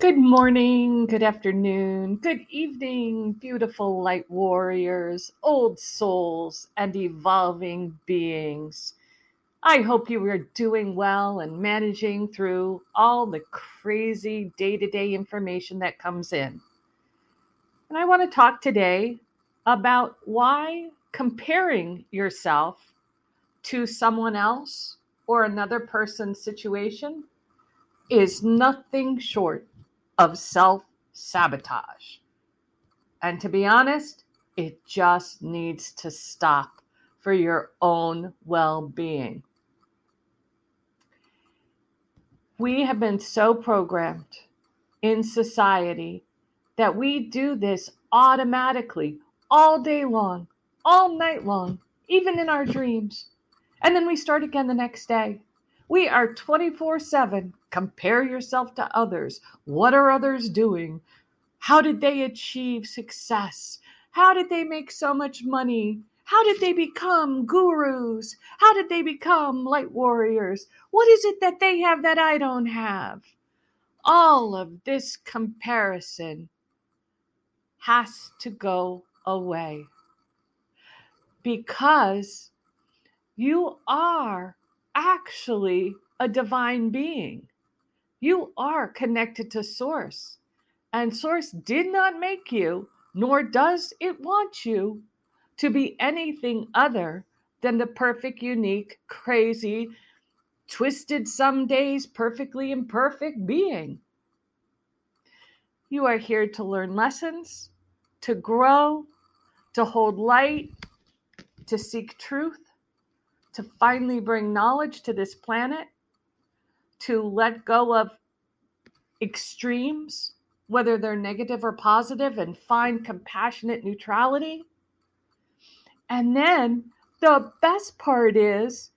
Good morning, good afternoon, good evening, beautiful light warriors, old souls, and evolving beings. I hope you are doing well and managing through all the crazy day to day information that comes in. And I want to talk today about why comparing yourself to someone else or another person's situation is nothing short of self sabotage. And to be honest, it just needs to stop for your own well being. We have been so programmed in society that we do this automatically all day long, all night long, even in our dreams. And then we start again the next day. We are 24 7. Compare yourself to others. What are others doing? How did they achieve success? How did they make so much money? How did they become gurus? How did they become light warriors? What is it that they have that I don't have? All of this comparison has to go away because you are actually a divine being. You are connected to Source, and Source did not make you, nor does it want you to be anything other than the perfect, unique, crazy, twisted some days, perfectly imperfect being. You are here to learn lessons, to grow, to hold light, to seek truth, to finally bring knowledge to this planet, to let go of extremes, whether they're negative or positive, and find compassionate neutrality. And then the best part is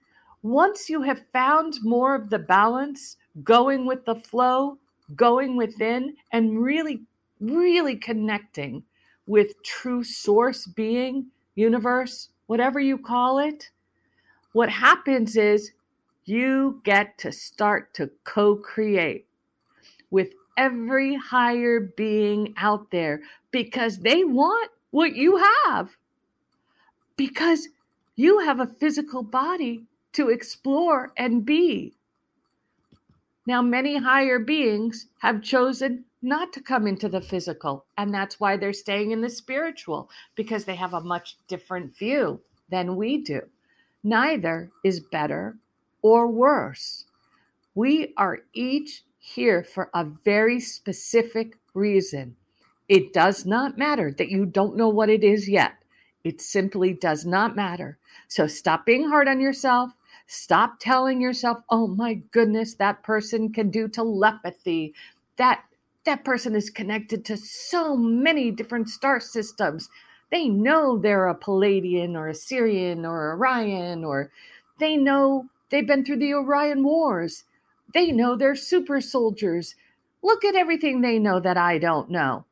once you have found more of the balance, going with the flow, going within, and really, really connecting with true source being, universe, whatever you call it, what happens is you get to start to co create with every higher being out there because they want what you have. Because you have a physical body to explore and be. Now, many higher beings have chosen not to come into the physical, and that's why they're staying in the spiritual because they have a much different view than we do. Neither is better or worse. We are each here for a very specific reason. It does not matter that you don't know what it is yet. It simply does not matter. So stop being hard on yourself. Stop telling yourself, "Oh my goodness, that person can do telepathy. That that person is connected to so many different star systems they know they're a Pleiadian or a Sirian or Orion, or they know they've been through the Orion Wars. They know they're super soldiers. Look at everything they know that I don't know.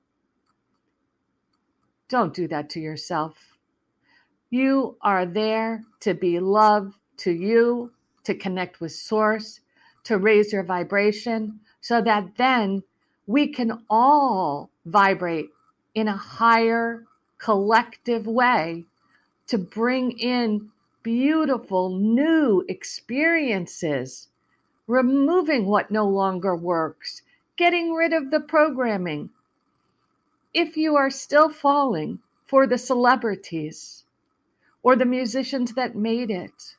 Don't do that to yourself. You are there to be love to you, to connect with Source, to raise your vibration, so that then we can all vibrate in a higher collective way to bring in beautiful new experiences, removing what no longer works, getting rid of the programming. If you are still falling for the celebrities or the musicians that made it,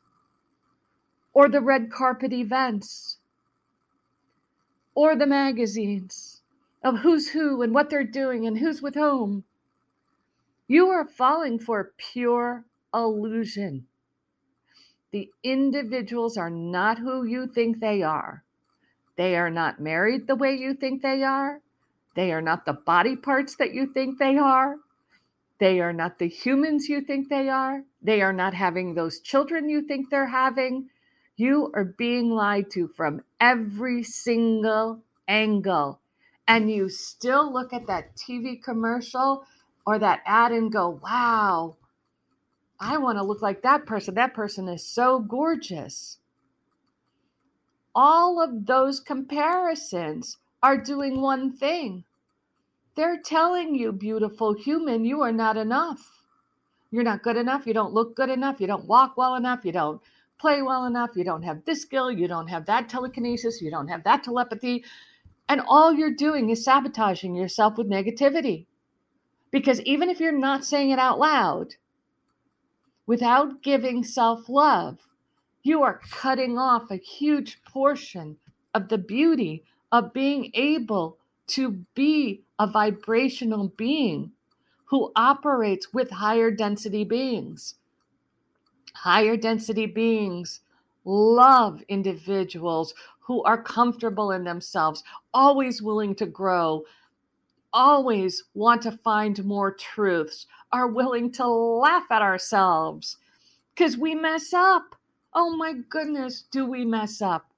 or the red carpet events, or the magazines of who's who and what they're doing and who's with whom you are falling for pure illusion. The individuals are not who you think they are. They are not married the way you think they are. They are not the body parts that you think they are. They are not the humans you think they are. They are not having those children you think they're having. You are being lied to from every single angle. And you still look at that TV commercial or that ad and go, wow, I want to look like that person. That person is so gorgeous. All of those comparisons are doing one thing. They're telling you, beautiful human, you are not enough. You're not good enough. You don't look good enough. You don't walk well enough. You don't play well enough. You don't have this skill. You don't have that telekinesis. You don't have that telepathy. And all you're doing is sabotaging yourself with negativity. Because even if you're not saying it out loud, without giving self love, you are cutting off a huge portion of the beauty of being able to be a vibrational being who operates with higher density beings. Higher density beings love individuals who are comfortable in themselves, always willing to grow, always want to find more truths, are willing to laugh at ourselves because we mess up. Oh my goodness, do we mess up?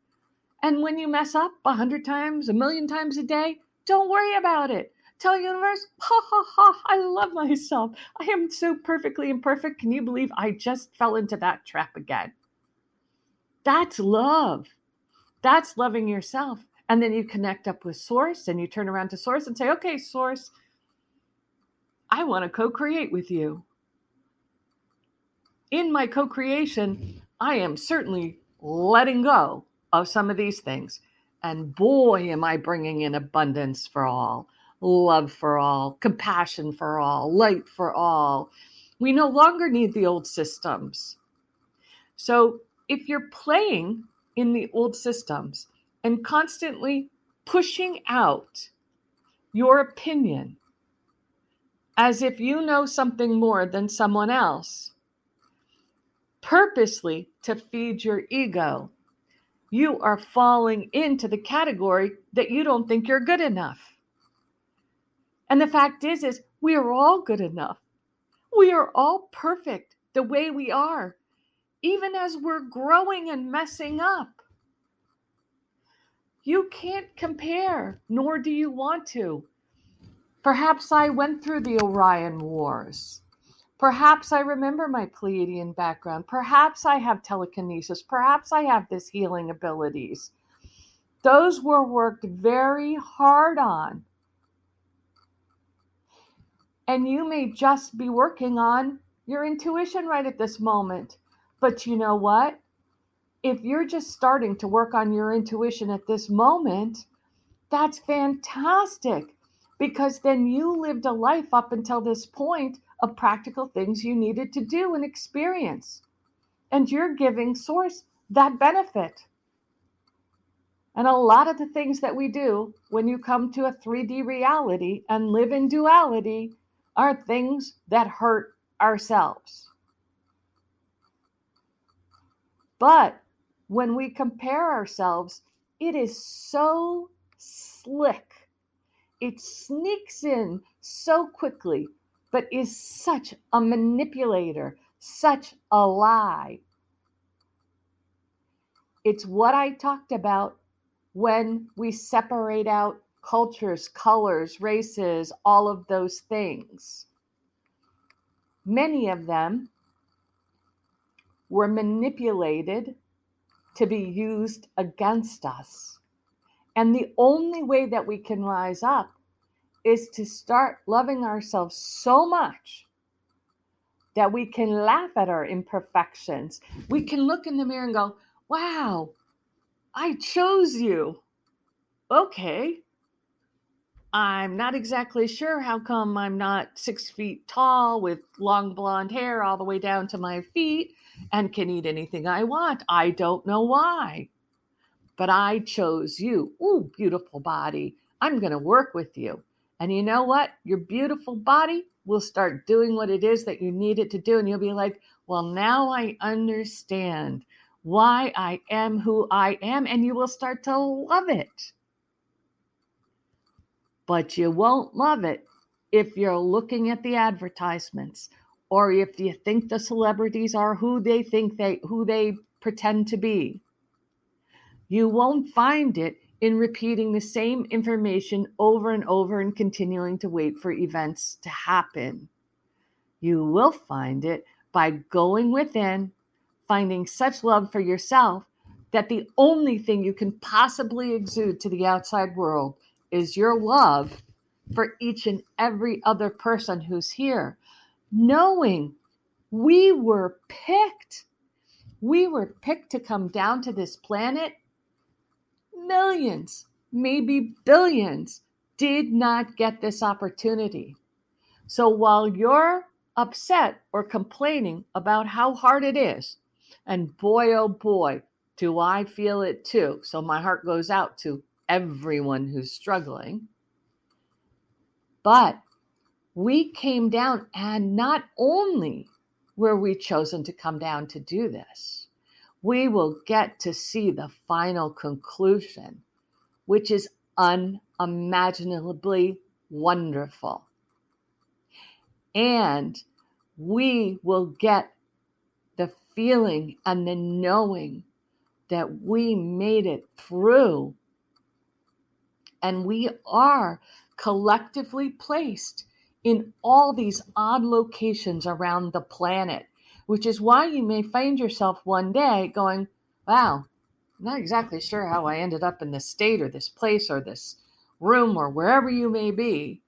And when you mess up a hundred times, a million times a day, don't worry about it. Tell universe, ha ha ha, I love myself. I am so perfectly imperfect. Can you believe I just fell into that trap again? That's love. That's loving yourself. And then you connect up with Source and you turn around to Source and say, okay, Source, I want to co create with you. In my co creation, I am certainly letting go of some of these things. And boy, am I bringing in abundance for all, love for all, compassion for all, light for all. We no longer need the old systems. So if you're playing in the old systems and constantly pushing out your opinion as if you know something more than someone else, purposely to feed your ego you are falling into the category that you don't think you're good enough. And the fact is is we are all good enough. We are all perfect the way we are, even as we're growing and messing up. You can't compare, nor do you want to. Perhaps I went through the Orion Wars. Perhaps I remember my Pleiadian background. Perhaps I have telekinesis. Perhaps I have this healing abilities. Those were worked very hard on. And you may just be working on your intuition right at this moment. But you know what? If you're just starting to work on your intuition at this moment, that's fantastic because then you lived a life up until this point of practical things you needed to do and experience. And you're giving Source that benefit. And a lot of the things that we do when you come to a 3D reality and live in duality are things that hurt ourselves. But when we compare ourselves, it is so slick. It sneaks in so quickly but is such a manipulator, such a lie. It's what I talked about when we separate out cultures, colors, races, all of those things. Many of them were manipulated to be used against us. And the only way that we can rise up is to start loving ourselves so much that we can laugh at our imperfections. We can look in the mirror and go, wow, I chose you. Okay. I'm not exactly sure how come I'm not six feet tall with long blonde hair all the way down to my feet and can eat anything I want. I don't know why. But I chose you. Ooh, beautiful body. I'm going to work with you. And you know what? Your beautiful body will start doing what it is that you need it to do. And you'll be like, well, now I understand why I am who I am. And you will start to love it. But you won't love it if you're looking at the advertisements or if you think the celebrities are who they think they who they pretend to be. You won't find it in repeating the same information over and over and continuing to wait for events to happen. You will find it by going within, finding such love for yourself that the only thing you can possibly exude to the outside world is your love for each and every other person who's here, knowing we were picked. We were picked to come down to this planet. Millions, maybe billions, did not get this opportunity. So while you're upset or complaining about how hard it is, and boy, oh boy, do I feel it too. So my heart goes out to everyone who's struggling. But we came down, and not only were we chosen to come down to do this, we will get to see the final conclusion, which is unimaginably wonderful. And we will get the feeling and the knowing that we made it through. And we are collectively placed in all these odd locations around the planet, which is why you may find yourself one day going, Wow, I'm not exactly sure how I ended up in this state or this place or this room or wherever you may be.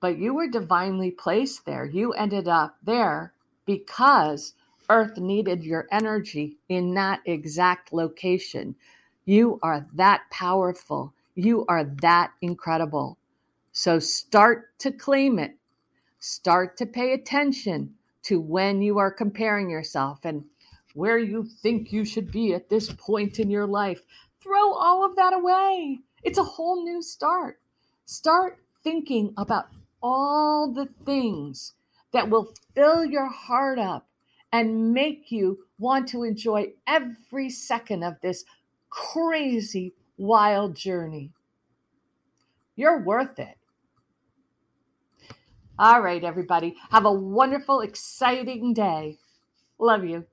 But you were divinely placed there. You ended up there because Earth needed your energy in that exact location. You are that powerful. You are that incredible. So start to claim it. Start to pay attention to when you are comparing yourself and where you think you should be at this point in your life. Throw all of that away. It's a whole new start. Start thinking about all the things that will fill your heart up and make you want to enjoy every second of this crazy, wild journey. You're worth it. All right, everybody. Have a wonderful, exciting day. Love you.